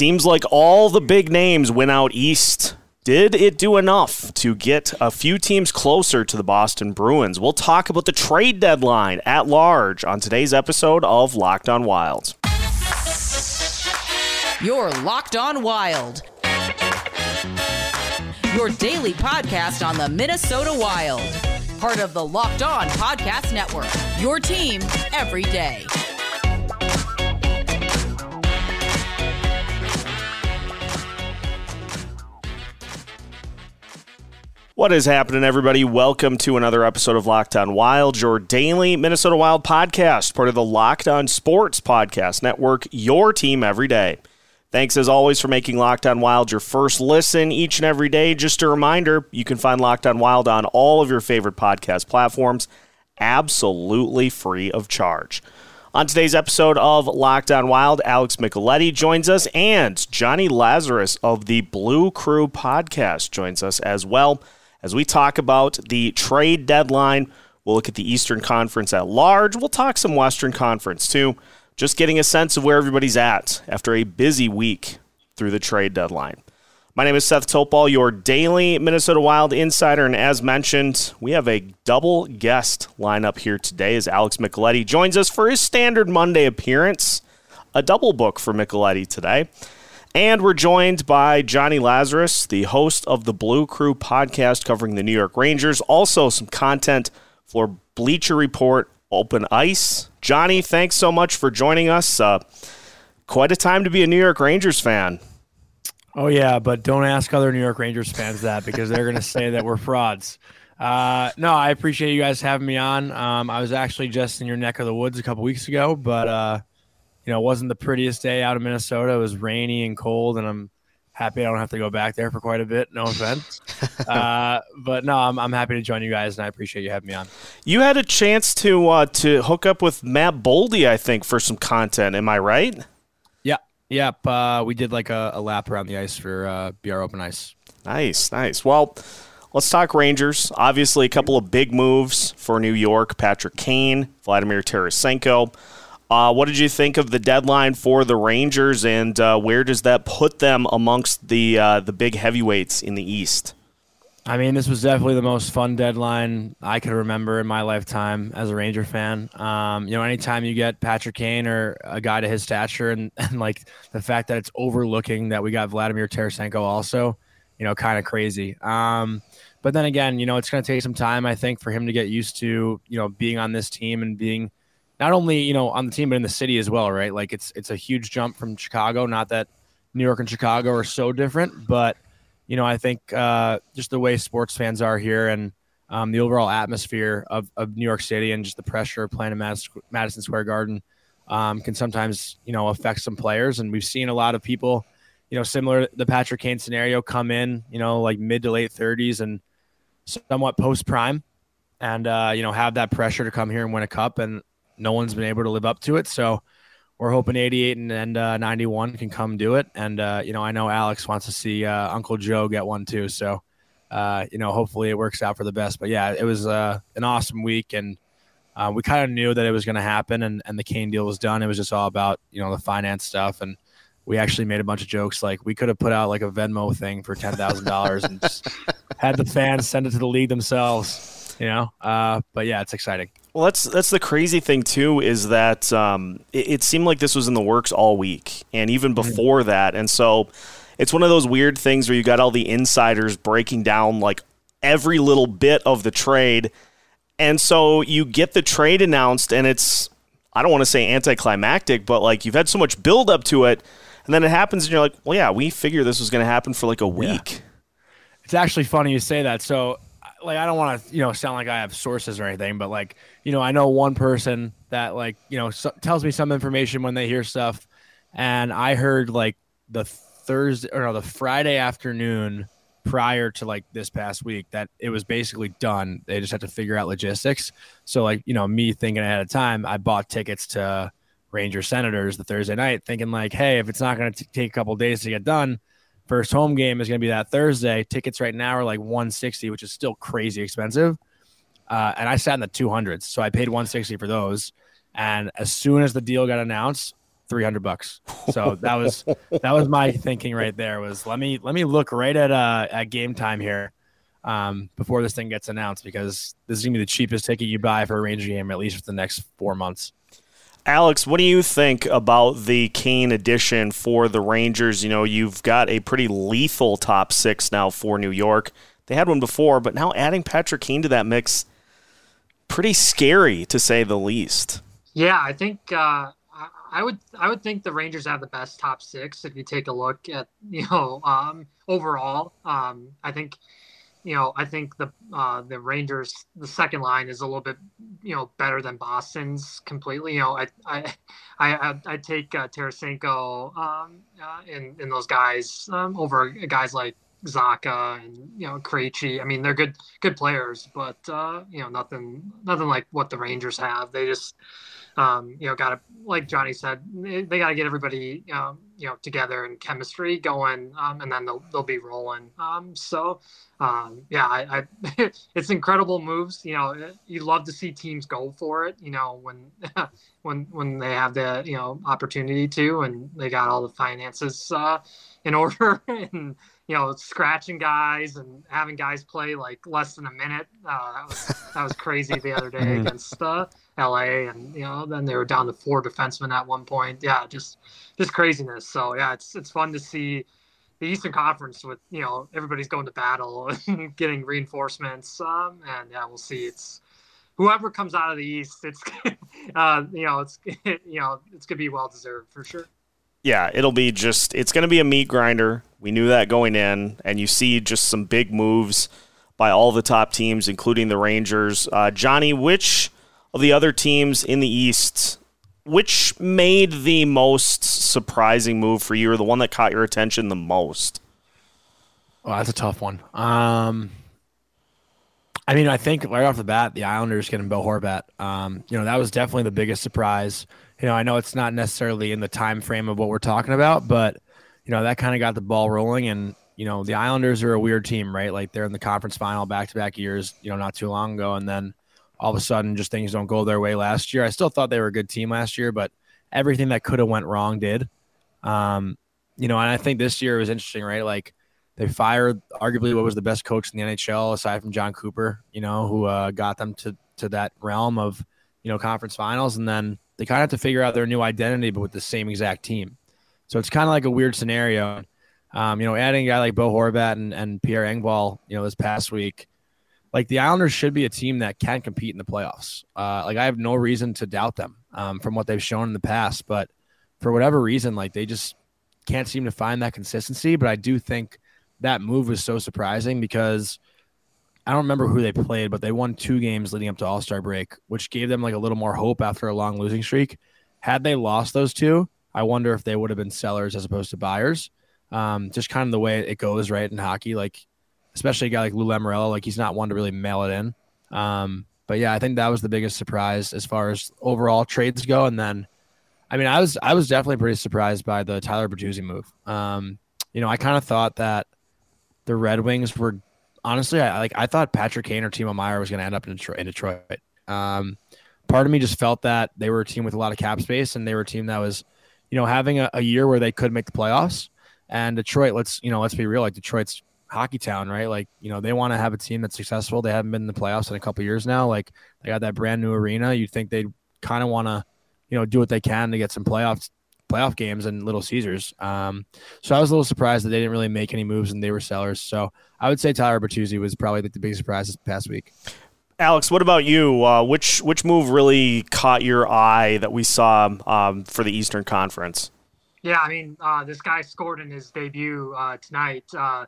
seems like all the big names went out east. Did it do enough to get a few teams closer to the Boston Bruins? We'll talk about the trade deadline at large on today's episode of Locked On Wild. You're Locked On Wild. Your daily podcast on the Minnesota Wild. Part of the Locked On Podcast Network. Your team every day. What is happening, everybody? Welcome to another episode of Locked On Wild, your daily Minnesota Wild podcast, part of the Locked On Sports Podcast Network, your team every day. Thanks as always for making Locked On Wild your first listen each and every day. Just a reminder, you can find Locked On Wild on all of your favorite podcast platforms, absolutely free of charge. On today's episode of Locked On Wild, Alex Micheletti joins us, and Johnny Lazarus of the Blue Crew podcast joins us as well as we talk about the trade deadline. We'll look at the Eastern Conference at large. We'll talk some Western Conference too, just getting a sense of where everybody's at after a busy week through the trade deadline. My name is Seth Topal, your daily Minnesota Wild insider, and as mentioned, we have a double guest lineup here today as Alex Micheletti joins us for his standard Monday appearance. A double book for Micheletti today. And we're joined by Johnny Lazarus, the host of the Blue Crew podcast covering the New York Rangers. Also, some content for Bleacher Report Open Ice. Johnny, thanks so much for joining us. Uh, quite a time to be a New York Rangers fan. Oh, yeah, but don't ask other New York Rangers fans that because they're going to say that we're frauds. Uh, no, I appreciate you guys having me on. Um, I was actually just in your neck of the woods a couple weeks ago, but uh, you know, it wasn't the prettiest day out of Minnesota. It was rainy and cold, and I'm happy I don't have to go back there for quite a bit. No offense. uh, but no, I'm, I'm happy to join you guys, and I appreciate you having me on. You had a chance to uh, to hook up with Matt Boldy, I think, for some content. Am I right? Yeah. Yep. Uh, we did like a, a, lap around the ice for uh, BR Open Ice. Nice, nice. Well, let's talk Rangers. Obviously, a couple of big moves for New York: Patrick Kane, Vladimir Tarasenko. Uh, what did you think of the deadline for the Rangers, and uh, where does that put them amongst the uh, the big heavyweights in the East? I mean, this was definitely the most fun deadline I could remember in my lifetime as a Ranger fan. Um, you know, anytime you get Patrick Kane or a guy to his stature, and, and like the fact that it's overlooking that we got Vladimir Tarasenko also, you know, kind of crazy. Um, but then again, you know, it's going to take some time, I think, for him to get used to, you know, being on this team and being not only you know on the team but in the city as well, right? Like it's it's a huge jump from Chicago. Not that New York and Chicago are so different, but you know I think uh, just the way sports fans are here and um, the overall atmosphere of, of New York City and just the pressure of playing in Madison Square Garden um, can sometimes you know affect some players, and we've seen a lot of people. You know, similar to the Patrick Kane scenario, come in, you know, like mid to late 30s and somewhat post prime, and uh, you know have that pressure to come here and win a cup. And no one's been able to live up to it. So we're hoping 88 and, and uh, 91 can come do it. And, uh, you know, I know Alex wants to see uh, Uncle Joe get one too. So, uh, you know, hopefully it works out for the best. But yeah, it was uh, an awesome week. And uh, we kind of knew that it was going to happen and, and the Kane deal was done. It was just all about, you know, the finance stuff. And we actually made a bunch of jokes. Like we could have put out like a Venmo thing for $10,000 and just had the fans send it to the league themselves, you know? but yeah, it's exciting. Well, that's that's the crazy thing too is that um, it, it, seemed like this was in the works all week and even mm-hmm. before that, and so it's one of those weird things where you got all the insiders breaking down like every little bit of the trade, and so you get the trade announced, and it's I don't want to say anticlimactic, but like you've had so much build up to it, and then it happens, and you're like, well, yeah, we figured this was going to happen for like a week. Yeah. It's actually funny you say that. So like I don't want to you know sound like I have sources or anything, but like you know I know one person that like you know so, tells me some information when they hear stuff, and I heard like the Thursday or no the Friday afternoon prior to like this past week that it was basically done. They just had to figure out logistics. So like you know me thinking ahead of time, I bought tickets to Ranger Senators the Thursday night, thinking like, hey, if it's not going to take a couple days to get done First home game is going to be that Thursday. Tickets right now are like 160, which is still crazy expensive. Uh, and I sat in the 200s, so I paid 160 for those. And as soon as the deal got announced, 300 bucks. So that was that was my thinking right there was let me let me look right at uh at game time here um before this thing gets announced because this is going to be the cheapest ticket you buy for a Ranger game at least for the next 4 months. Alex, what do you think about the Kane addition for the Rangers? You know, you've got a pretty lethal top 6 now for New York. They had one before, but now adding Patrick Kane to that mix pretty scary to say the least. Yeah, I think uh, I would I would think the Rangers have the best top six if you take a look at you know um, overall. Um, I think you know I think the uh, the Rangers the second line is a little bit you know better than Boston's completely. You know I I I I take uh, Tarasenko um, uh, in in those guys um, over guys like Zacha and you know Krejci. I mean, they're good good players, but uh, you know nothing nothing like what the Rangers have. They just um, you know got to like Johnny said, they, they got to get everybody um, you know together and chemistry going, um, and then they'll they'll be rolling. Um, so um, yeah, I, I it's incredible moves. You know, you love to see teams go for it. You know when when when they have the you know opportunity to, and they got all the finances uh, in order and you know, scratching guys and having guys play like less than a minute. Uh, that was that was crazy the other day mm-hmm. against uh, LA, and you know, then they were down to four defensemen at one point. Yeah, just just craziness. So yeah, it's it's fun to see the Eastern Conference with you know everybody's going to battle and getting reinforcements. Um, and yeah, we'll see. It's whoever comes out of the East. It's uh, you know it's you know it's gonna be well deserved for sure yeah, it'll be just it's going to be a meat grinder. We knew that going in, and you see just some big moves by all the top teams, including the Rangers. Uh, Johnny, which of the other teams in the East, which made the most surprising move for you, or the one that caught your attention the most? Oh, that's a tough one. Um, I mean, I think right off the bat, the Islanders getting Bo Horvat. Um, you know, that was definitely the biggest surprise you know, I know it's not necessarily in the time frame of what we're talking about, but you know, that kind of got the ball rolling. And you know, the Islanders are a weird team, right? Like they're in the conference final back to back years, you know, not too long ago, and then all of a sudden, just things don't go their way last year. I still thought they were a good team last year, but everything that could have went wrong did. Um, you know, and I think this year was interesting, right? Like they fired arguably what was the best coach in the NHL aside from Jon Cooper, you know, who uh, got them to to that realm of you know conference finals, and then they kind of have to figure out their new identity, but with the same exact team. So it's kind of like a weird scenario. Um, you know, adding a guy like Bo Horvat and, and Pierre Engvall, you know, this past week, like the Islanders should be a team that can compete in the playoffs. Uh, like I have no reason to doubt them um, from what they've shown in the past, but for whatever reason, like they just can't seem to find that consistency. But I do think that move was so surprising because I don't remember who they played, but they won two games leading up to All Star break, which gave them like a little more hope after a long losing streak. Had they lost those two, I wonder if they would have been sellers as opposed to buyers. Um, just kind of the way it goes, right, in hockey. Like, especially a guy like Lou Lamoriello, like he's not one to really mail it in. Um, but yeah, I think that was the biggest surprise as far as overall trades go. And then, I mean, I was I was definitely pretty surprised by the Tyler Bertuzzi move. Um, you know, I kind of thought that the Red Wings were honestly, I like I thought Patrick Kane or Timo Meier was going to end up in Detroit. In Detroit. Um, part of me just felt that they were a team with a lot of cap space, and they were a team that was, you know, having a, a year where they could make the playoffs. And Detroit, let's you know, let's be real, like Detroit's hockey town, right? Like you know, they want to have a team that's successful. They haven't been in the playoffs in a couple years now. Like they got that brand new arena. You'd think they'd kind of want to, you know, do what they can to get some playoffs playoff games and Little Caesars. Um, so I was a little surprised that they didn't really make any moves and they were sellers. So I would say Tyler Bertuzzi was probably the biggest surprise this past week. Alex, what about you? Uh, which which move really caught your eye that we saw um, for the Eastern Conference? Yeah, I mean, uh, this guy scored in his debut uh, tonight. Uh,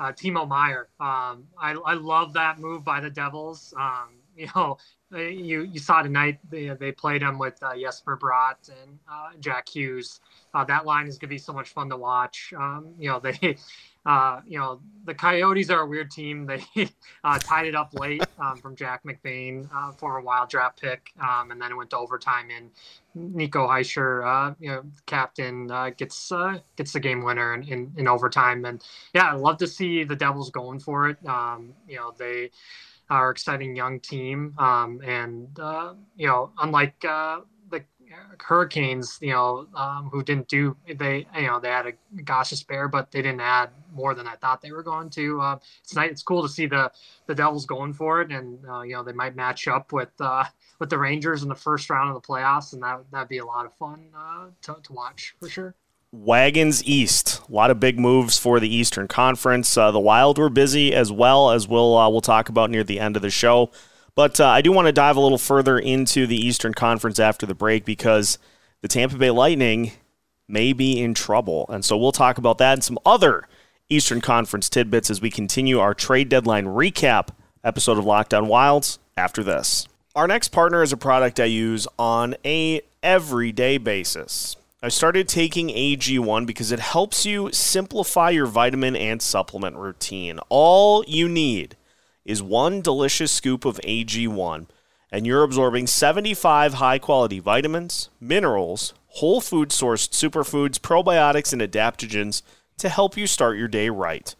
uh, Timo Meier. Um, I, I love that move by the Devils. Um, you know, you you saw tonight they, they played him with uh, Jesper Bratt and uh, Jack Hughes. Uh, that line is going to be so much fun to watch. Um, you know they, uh, you know the Coyotes are a weird team. They uh, tied it up late um, from Jack McBain, uh, a Wild draft pick, um, and then it went to overtime. And Nico Hischier, you know, captain, gets gets the game winner in, in, in, overtime. And yeah, I love to see the Devils going for it. Um, you know they our exciting young team. Um, and uh, you know, unlike uh, the Hurricanes, you know, um, who didn't do they, you know, they had a Gostisbehere, but they didn't add more than I thought they were going to. Uh, it's nice, it's cool to see the the Devils going for it, and uh, you know they might match up with uh, with the Rangers in the first round of the playoffs, and that that'd be a lot of fun uh, to to watch for sure. Wagons East, a lot of big moves for the Eastern Conference. Uh, the Wild were busy as well as we'll uh, we'll talk about near the end of the show. But uh, I do want to dive a little further into the Eastern Conference after the break because the Tampa Bay Lightning may be in trouble. And so we'll talk about that and some other Eastern Conference tidbits as we continue our trade deadline recap episode of Locked On Wilds after this. Our next partner is a product I use on a everyday basis. I started taking AG1 because it helps you simplify your vitamin and supplement routine. All you need is one delicious scoop of AG1, and you're absorbing 75 high quality vitamins, minerals, whole food sourced superfoods, probiotics, and adaptogens to help you start your day right.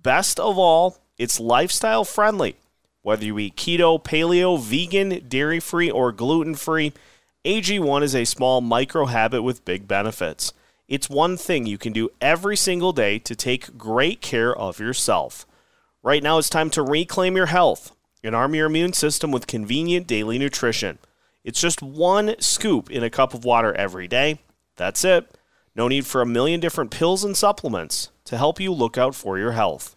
Best of all, it's lifestyle friendly. Whether you eat keto, paleo, vegan, dairy free, or gluten free, AG1 is a small micro habit with big benefits. It's one thing you can do every single day to take great care of yourself. Right now, it's time to reclaim your health and arm your immune system with convenient daily nutrition. It's just one scoop in a cup of water every day. That's it. No need for a million different pills and supplements to help you look out for your health.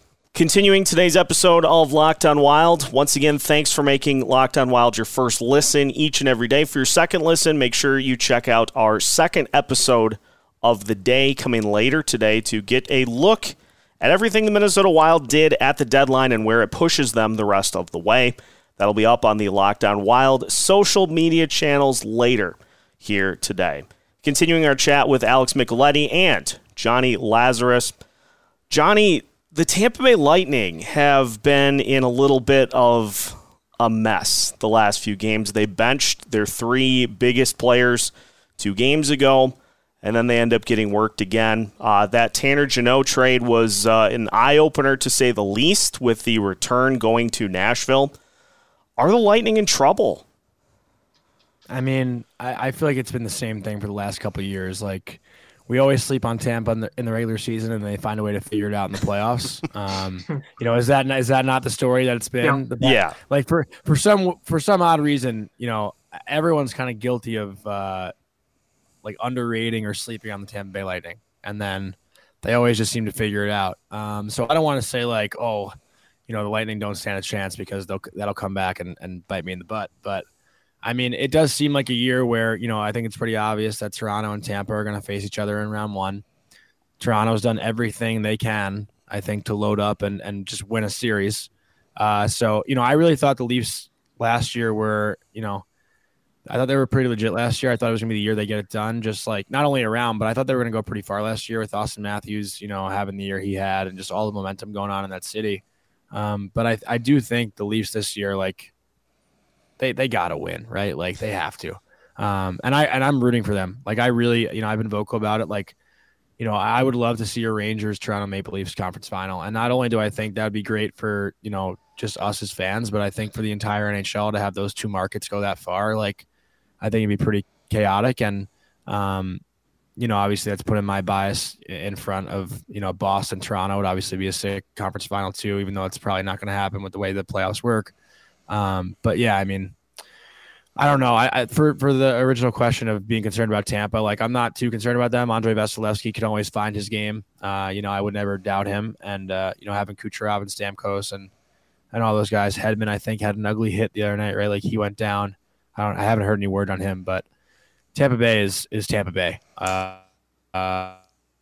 Continuing today's episode of Locked On Wild. Once again, thanks for making Locked On Wild your first listen each and every day. For your second listen, make sure you check out our second episode of the day coming later today to get a look at everything the Minnesota Wild did at the deadline and where it pushes them the rest of the way. That'll be up on the Locked On Wild social media channels later here today. Continuing our chat with Alex Micheletti and Johnny Lazarus. Johnny, the Tampa Bay Lightning have been in a little bit of a mess the last few games. They benched their three biggest players two games ago, and then they end up getting worked again. Uh, that Tanner Jeannot trade was uh, an eye opener to say the least, with the return going to Nashville. Are the Lightning in trouble? I mean, I, I feel like it's been the same thing for the last couple years. Like we always sleep on Tampa in the, in the, regular season, and they find a way to figure it out in the playoffs. um, you know, is that is that not the story that it's been? Yeah. yeah. Like for for some for some odd reason, you know, everyone's kind of guilty of uh, like underrating or sleeping on the Tampa Bay Lightning, and then they always just seem to figure it out. Um, so I don't want to say like, oh, you know, the Lightning don't stand a chance because they'll that'll come back and, and bite me in the butt. But I mean, it does seem like a year where, you know, I think it's pretty obvious that Toronto and Tampa are going to face each other in round one. Toronto's done everything they can, I think, to load up and, and just win a series. Uh, so, you know, I really thought the Leafs last year were, you know, I thought they were pretty legit last year. I thought it was going to be the year they get it done, just like not only around, but I thought they were going to go pretty far last year with Auston Matthews, you know, having the year he had and just all the momentum going on in that city. Um, but I, I do think the Leafs this year, like they, they gotta win, right? Like they have to. Um, and I, and I'm rooting for them. Like I really, you know, I've been vocal about it. Like, you know, I would love to see a Rangers Toronto Maple Leafs conference final. And not only do I think that would be great for, you know, just us as fans, but I think for the entire NHL to have those two markets go that far, like I think it'd be pretty chaotic. And, um, you know, obviously that's putting my bias in front of, you know, Boston, Toronto would obviously be a sick conference final too, even though it's probably not going to happen with the way the playoffs work. Um, but yeah, I mean, I don't know. I, I, for for the original question of being concerned about Tampa, like I'm not too concerned about them. Andrei Vasilevskiy can always find his game. Uh, you know, I would never doubt him. And uh, you know, having Kucherov and Stamkos and and all those guys, Hedman, I think had an ugly hit the other night, right? Like he went down. I don't. I haven't heard any word on him, but Tampa Bay is is Tampa Bay uh, uh,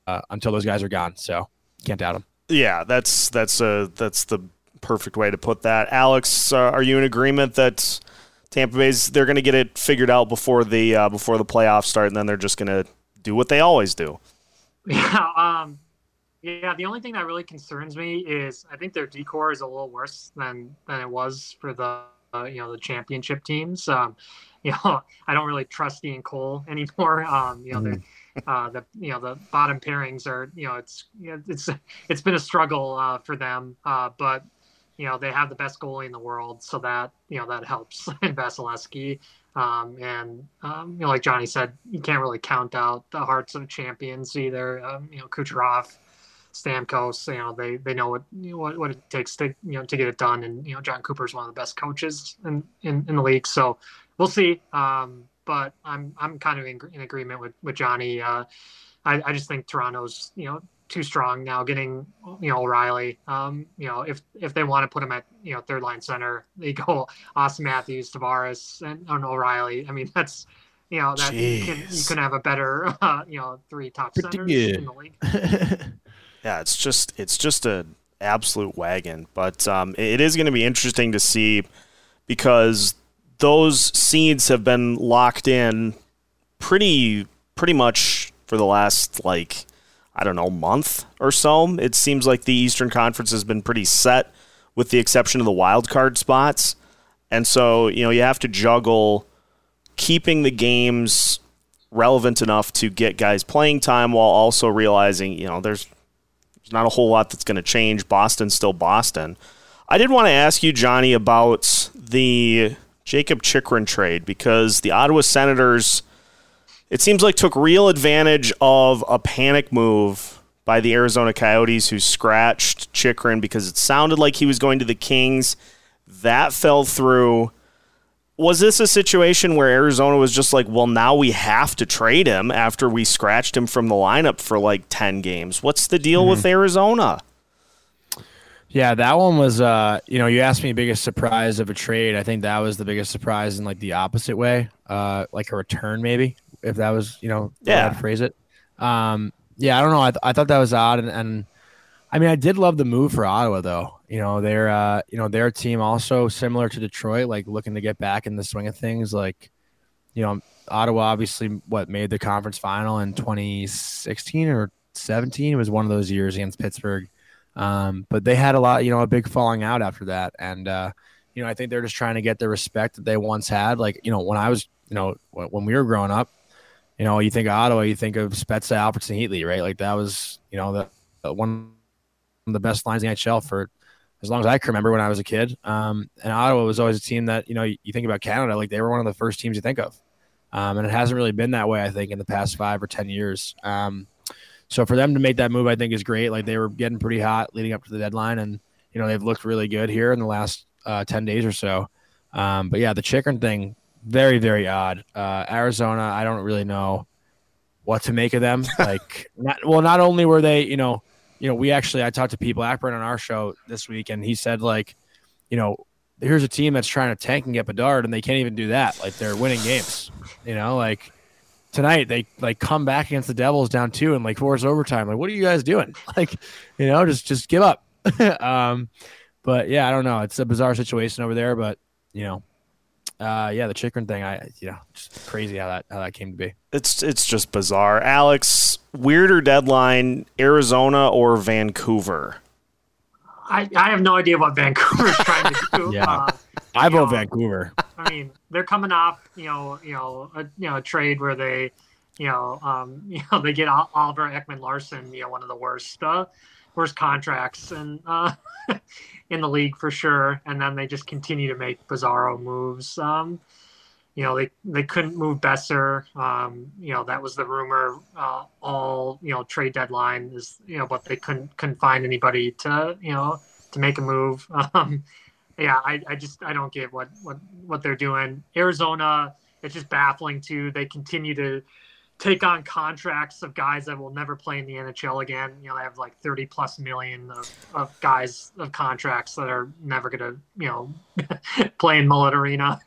uh, until those guys are gone. So can't doubt them. Yeah, that's that's uh that's the perfect way to put that. Alex, uh, are you in agreement that Tampa Bay's they're going to get it figured out before the uh, before the playoffs start, and then they're just going to do what they always do? Yeah, um, Yeah, the only thing that really concerns me is I think their D-core is a little worse than than it was for the uh, you know the championship teams. Um, you know, I don't really trust Ian Cole anymore. Um, you know, mm uh, the you know the bottom pairings are you know it's it's it's been a struggle uh, for them, uh, but you know they have the best goalie in the world, so that you know that helps in Vasilevskiy. Um, and um, you know, like Johnny said, you can't really count out the hearts of champions either. Um, you know, Kucherov, Stamkos, you know, they they know what you know, what, what it takes to you know to get it done. And you know, Jon Cooper is one of the best coaches in, in, in the league. So we'll see. Um, but I'm I'm kind of in, in agreement with with Johnny. Uh, I, I just think Toronto's you know too strong now. Getting you know O'Reilly. Um, you know if if they want to put him at you know third line center, they go Auston Matthews, Tavares, and, and O'Reilly. I mean that's you know that you can, you can have a better uh, you know three top centers in the league. yeah, it's just it's just a absolute wagon. But um, it is going to be interesting to see because those seeds have been locked in pretty pretty much for the last like I don't know month or so. It seems like the Eastern Conference has been pretty set, with the exception of the wild card spots. And so you know you have to juggle keeping the games relevant enough to get guys playing time while also realizing you know there's there's not a whole lot that's going to change. Boston's still Boston. I did want to ask you, Johnny, about the Jacob Chychrun trade because the Ottawa Senators, it seems like, took real advantage of a panic move by the Arizona Coyotes who scratched Chychrun because it sounded like he was going to the Kings. That fell through. Was this a situation where Arizona was just like, well, now we have to trade him after we scratched him from the lineup for like 10 games? What's the deal mm-hmm. with Arizona? Yeah, that one was. Uh, you know, you asked me biggest surprise of a trade. I think that was the biggest surprise in like the opposite way, uh, like a return maybe, if that was you know yeah I'd phrase it. Um, yeah, I don't know. I, th- I thought that was odd, and, and I mean, I did love the move for Ottawa though. You know, they're uh, you know their team also similar to Detroit, like looking to get back in the swing of things. Like, you know, Ottawa obviously what made the conference final in 2016 or 17. It was one of those years against Pittsburgh um, but they had a lot, you know, a big falling out after that. And, uh, you know, I think they're just trying to get the respect that they once had. Like, you know, when I was, you know, when, when we were growing up, you know, you think of Ottawa, you think of Spezza, Alfredsson, Heatley, right? Like that was, you know, the, the one of the best lines in the NHL for as long as I can remember when I was a kid. Um, and Ottawa was always a team that, you know, you, you, think about Canada, like they were one of the first teams you think of. Um, and it hasn't really been that way, I think, in the past five or 10 years. Um, so for them to make that move, I think is great. Like they were getting pretty hot leading up to the deadline, and you know they've looked really good here in the last uh, ten days or so. Um, but yeah, the Chychrun thing, very very odd. Uh, Arizona, I don't really know what to make of them. Like, not, well, not only were they, you know, you know, we actually I talked to people Ackburn on our show this week, and he said like, you know, here's a team that's trying to tank and get Bedard, and they can't even do that. Like they're winning games, you know, like tonight they like come back against the Devils down two and like force overtime. Like, what are you guys doing? Like, you know, just just give up. um, but yeah, I don't know. It's a bizarre situation over there, but you know, uh, yeah, the Chychrun thing, I you know, just crazy how that how that came to be. It's it's just bizarre. Alex, weirder deadline, Arizona or Vancouver? I, I have no idea what Vancouver's trying to do. yeah. Uh, I vote Vancouver. I mean, they're coming off, you know, you know, a, you know, a trade where they, you know, um, you know, they get Oliver Ekman-Larsson you know, one of the worst, uh, worst contracts and uh, in the league for sure. And then they just continue to make bizarro moves. Um, you know, they they couldn't move Boeser. Um, you know, that was the rumor uh, all you know trade deadline is you know, but they couldn't couldn't find anybody to you know to make a move. Um, yeah, I, I just I don't get what what what they're doing. Arizona, it's just baffling too. They continue to take on contracts of guys that will never play in the NHL again. You know, they have like 30 plus million of, of guys of contracts that are never going to, you know, play in Mullet Arena.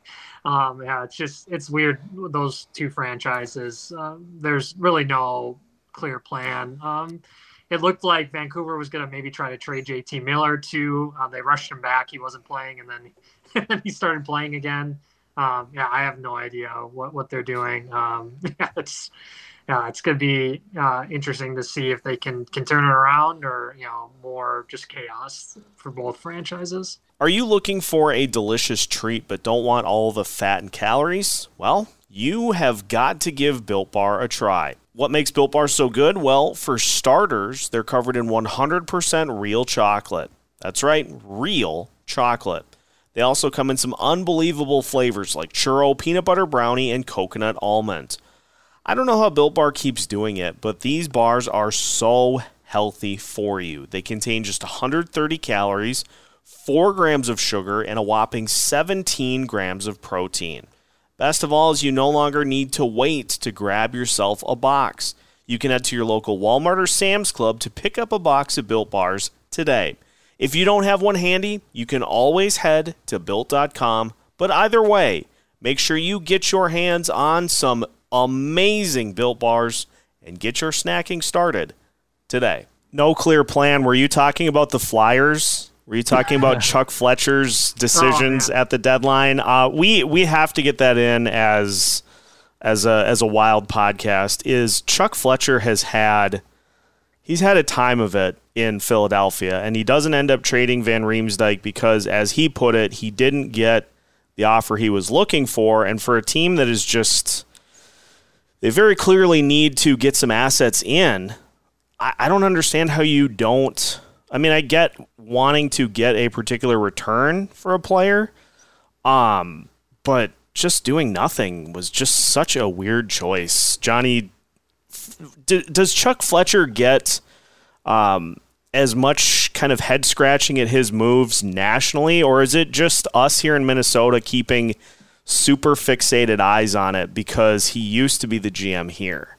Um, yeah, it's just, it's weird. Those two franchises, uh, there's really no clear plan. Um, it looked like Vancouver was going to maybe try to trade JT Miller too. Uh, they rushed him back. He wasn't playing, and then, he started playing again. Um, yeah, I have no idea what, what they're doing. Um, yeah, it's yeah, it's going to be uh, interesting to see if they can can turn it around or you know more just chaos for both franchises. Are you looking for a delicious treat but don't want all the fat and calories? Well, you have got to give Built Bar a try. What makes Built Bar so good? Well, for starters, they're covered in 100% real chocolate. That's right, real chocolate. They also come in some unbelievable flavors like churro, peanut butter brownie, and coconut almond. I don't know how Built Bar keeps doing it, but these bars are so healthy for you. They contain just 130 calories, 4 grams of sugar, and a whopping 17 grams of protein. Best of all is you no longer need to wait to grab yourself a box. You can head to your local Walmart or Sam's Club to pick up a box of Built Bars today. If you don't have one handy, you can always head to built.com. But either way, make sure you get your hands on some amazing built bars and get your snacking started today. No clear plan. Were you talking about the Flyers? Were you talking about Chuck Fletcher's decisions oh, at the deadline? Uh, we we have to get that in as as a as a wild podcast. Is Chuck Fletcher has had he's had a time of it in Philadelphia, and he doesn't end up trading Van Riemsdyk because, as he put it, he didn't get the offer he was looking for. And for a team that is just, they very clearly need to get some assets in. I, I don't understand how you don't. I mean, I get wanting to get a particular return for a player, um, but just doing nothing was just such a weird choice. Johnny, does Chuck Fletcher get um, as much kind of head scratching at his moves nationally, or is it just us here in Minnesota keeping super fixated eyes on it because he used to be the GM here?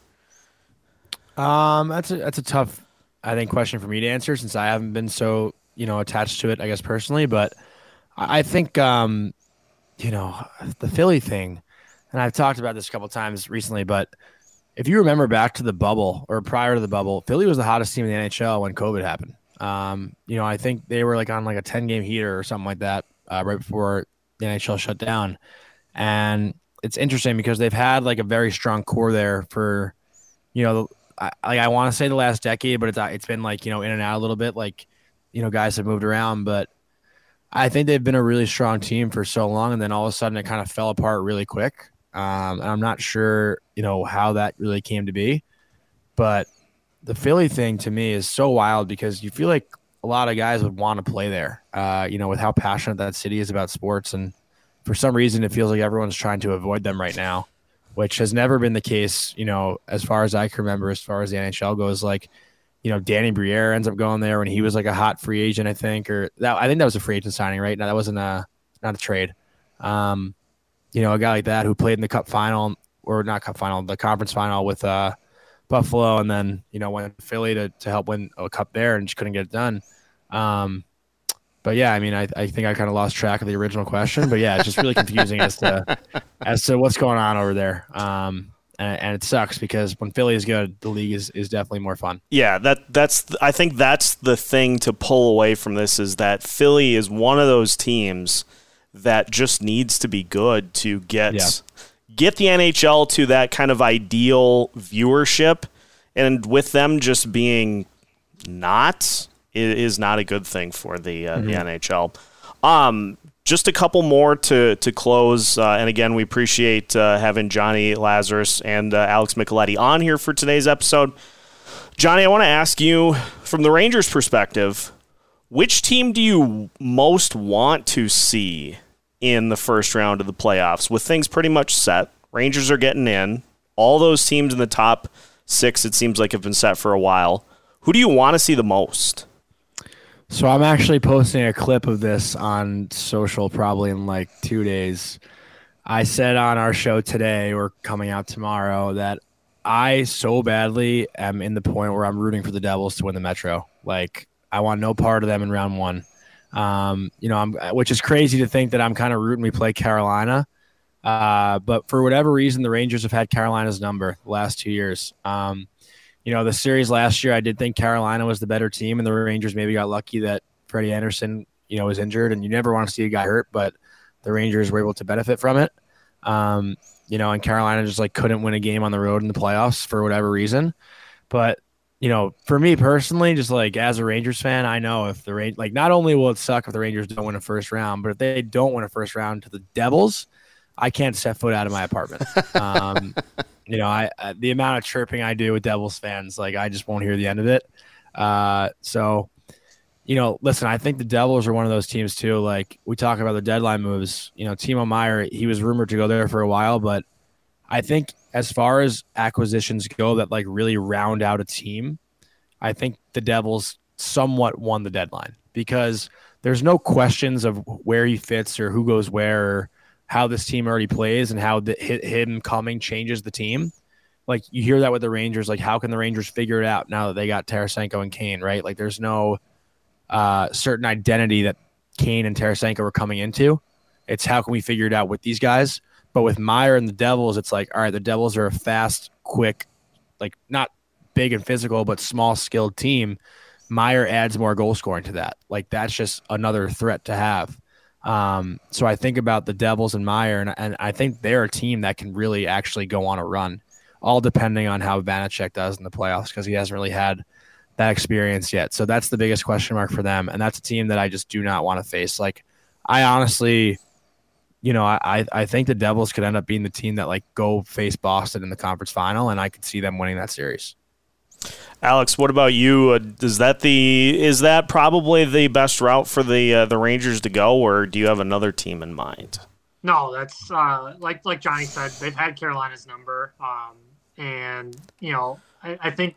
Um, that's a that's a tough, I think, question for me to answer since I haven't been so you know attached to it, I guess personally. But I think, um, you know, the Philly thing, and I've talked about this a couple times recently, but if you remember back to the bubble or prior to the bubble, Philly was the hottest team in the NHL when COVID happened. Um, you know, I think they were like on like a 10 game heater or something like that uh, right before the NHL shut down. And it's interesting because they've had like a very strong core there for, you know, I, like I want to say the last decade, but it's it's been like you know in and out a little bit. Like, you know, guys have moved around, but I think they've been a really strong team for so long, and then all of a sudden it kind of fell apart really quick. Um, and I'm not sure, you know, how that really came to be. But the Philly thing to me is so wild because you feel like a lot of guys would want to play there, uh, you know, with how passionate that city is about sports. And for some reason, it feels like everyone's trying to avoid them right now, which has never been the case, you know, as far as I can remember, as far as the NHL goes. Like, you know, Danny Briere ends up going there when he was like a hot free agent, I think, or that I think that was a free agent signing, right? Now that wasn't a not a trade. Um, you know, a guy like that who played in the cup final or not cup final, the conference final with uh, Buffalo, and then you know went to Philly to, to help win a cup there and just couldn't get it done. Um, but yeah, I mean, I, I think I kind of lost track of the original question, but yeah, it's just really confusing as to as to what's going on over there. Um, and, and, it sucks because when Philly is good, the league is, is definitely more fun. Yeah, that that's I think that's the thing to pull away from this is that Philly is one of those teams that just needs to be good to get yeah. get the NHL to that kind of ideal viewership, and with them just being not is not a good thing for the uh, mm-hmm. the NHL. Um, just a couple more to to close, uh, and again, we appreciate uh, having Johnny Lazarus and uh, Alex Micheletti on here for today's episode. Johnny, I want to ask you from the Rangers' perspective, which team do you most want to see in the first round of the playoffs with things pretty much set. Rangers are getting in. All those teams in the top six, it seems like, have been set for a while. Who do you want to see the most? So I'm actually posting a clip of this on social probably in like two days. I said on our show today or coming out tomorrow that I so badly am in the point where I'm rooting for the Devils to win the Metro. Like I want no part of them in round one. Um, you know, I'm, which is crazy to think that I'm kind of rooting we play Carolina. Uh, but for whatever reason, the Rangers have had Carolina's number the last two years. Um, you know, the series last year, I did think Carolina was the better team, and the Rangers maybe got lucky that Freddie Andersen, you know, was injured, and you never want to see a guy hurt, but the Rangers were able to benefit from it. Um, you know, and Carolina just like couldn't win a game on the road in the playoffs for whatever reason. But you know, for me personally, just like as a Rangers fan, I know if the Rangers, like, not only will it suck if the Rangers don't win a first round, but if they don't win a first round to the Devils, I can't set foot out of my apartment. Um, you know, I, I, the amount of chirping I do with Devils fans, like, I just won't hear the end of it. Uh, so, you know, listen, I think the Devils are one of those teams too. Like we talk about the deadline moves. You know, Timo Meier, he was rumored to go there for a while, but I think as far as acquisitions go that like really round out a team, I think the Devils somewhat won the deadline because there's no questions of where he fits or who goes where or how this team already plays and how the, him coming changes the team. Like you hear that with the Rangers, like how can the Rangers figure it out now that they got Tarasenko and Kane, right? Like there's no uh, certain identity that Kane and Tarasenko were coming into. It's how can we figure it out with these guys? But with Meier and the Devils, it's like, all right, the Devils are a fast, quick, like not big and physical, but small, skilled team. Meier adds more goal scoring to that. Like that's just another threat to have. Um, so I think about the Devils and Meier, and, and I think they're a team that can really actually go on a run, all depending on how Vanecek does in the playoffs because he hasn't really had that experience yet. So that's the biggest question mark for them, and that's a team that I just do not want to face. Like I honestly you know, I I think the Devils could end up being the team that like go face Boston in the conference final, and I could see them winning that series. Alex, what about you? Uh, is that the is that probably the best route for the uh, the Rangers to go, or do you have another team in mind? No, that's uh, like like Johnny said. They've had Carolina's number, um, and you know, I, I, think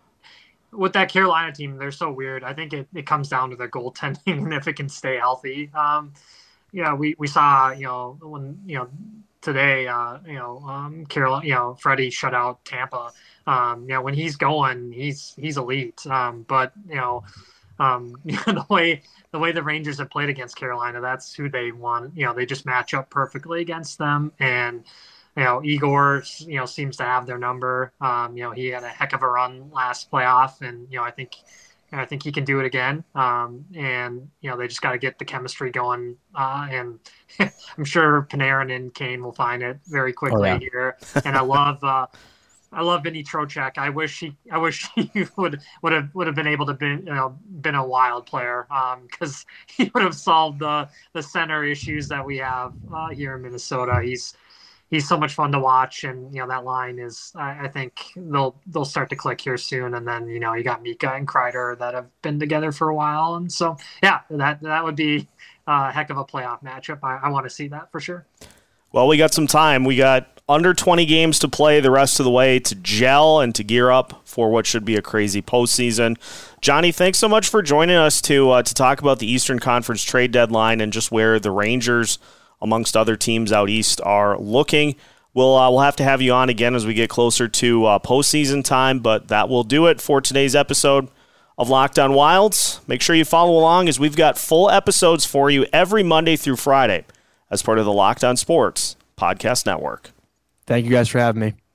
with that Carolina team, they're so weird. I think it, it comes down to their goaltending and if it can stay healthy. Um, yeah, we, we saw, you know, when, you know, today, uh, you know, um, Carol, you know, Freddie shut out Tampa. Um, you know, when he's going, he's, he's elite. Um, but, you know, um, the way, the way the Rangers have played against Carolina, that's who they want. You know, they just match up perfectly against them. And, you know, Igor, you know, seems to have their number. Um, you know, he had a heck of a run last playoff. And, you know, I think, and I think he can do it again. Um, and you know, they just got to get the chemistry going. Uh, and I'm sure Panarin and Kane will find it very quickly oh, yeah. here. And I love, uh, I love Vinnie Trocheck. I wish he, I wish he would would have would have been able to be, you know, been a wild player because um, he would have solved the the center issues that we have uh, here in Minnesota. He's he's so much fun to watch, and you know that line is. I, I, think they'll they'll start to click here soon, and then you know you got Mika and Kreider that have been together for a while, and so yeah, that that would be a heck of a playoff matchup. I, I want to see that for sure. Well, we got some time. We got under 20 games to play the rest of the way to gel and to gear up for what should be a crazy postseason. Johnny, thanks so much for joining us to uh, to talk about the Eastern Conference trade deadline and just where the Rangers amongst other teams out east are looking. We'll, uh, we'll have to have you on again as we get closer to uh, postseason time, but that will do it for today's episode of Locked On Wilds. Make sure you follow along as we've got full episodes for you every Monday through Friday as part of the Locked On Sports Podcast Network. Thank you guys for having me.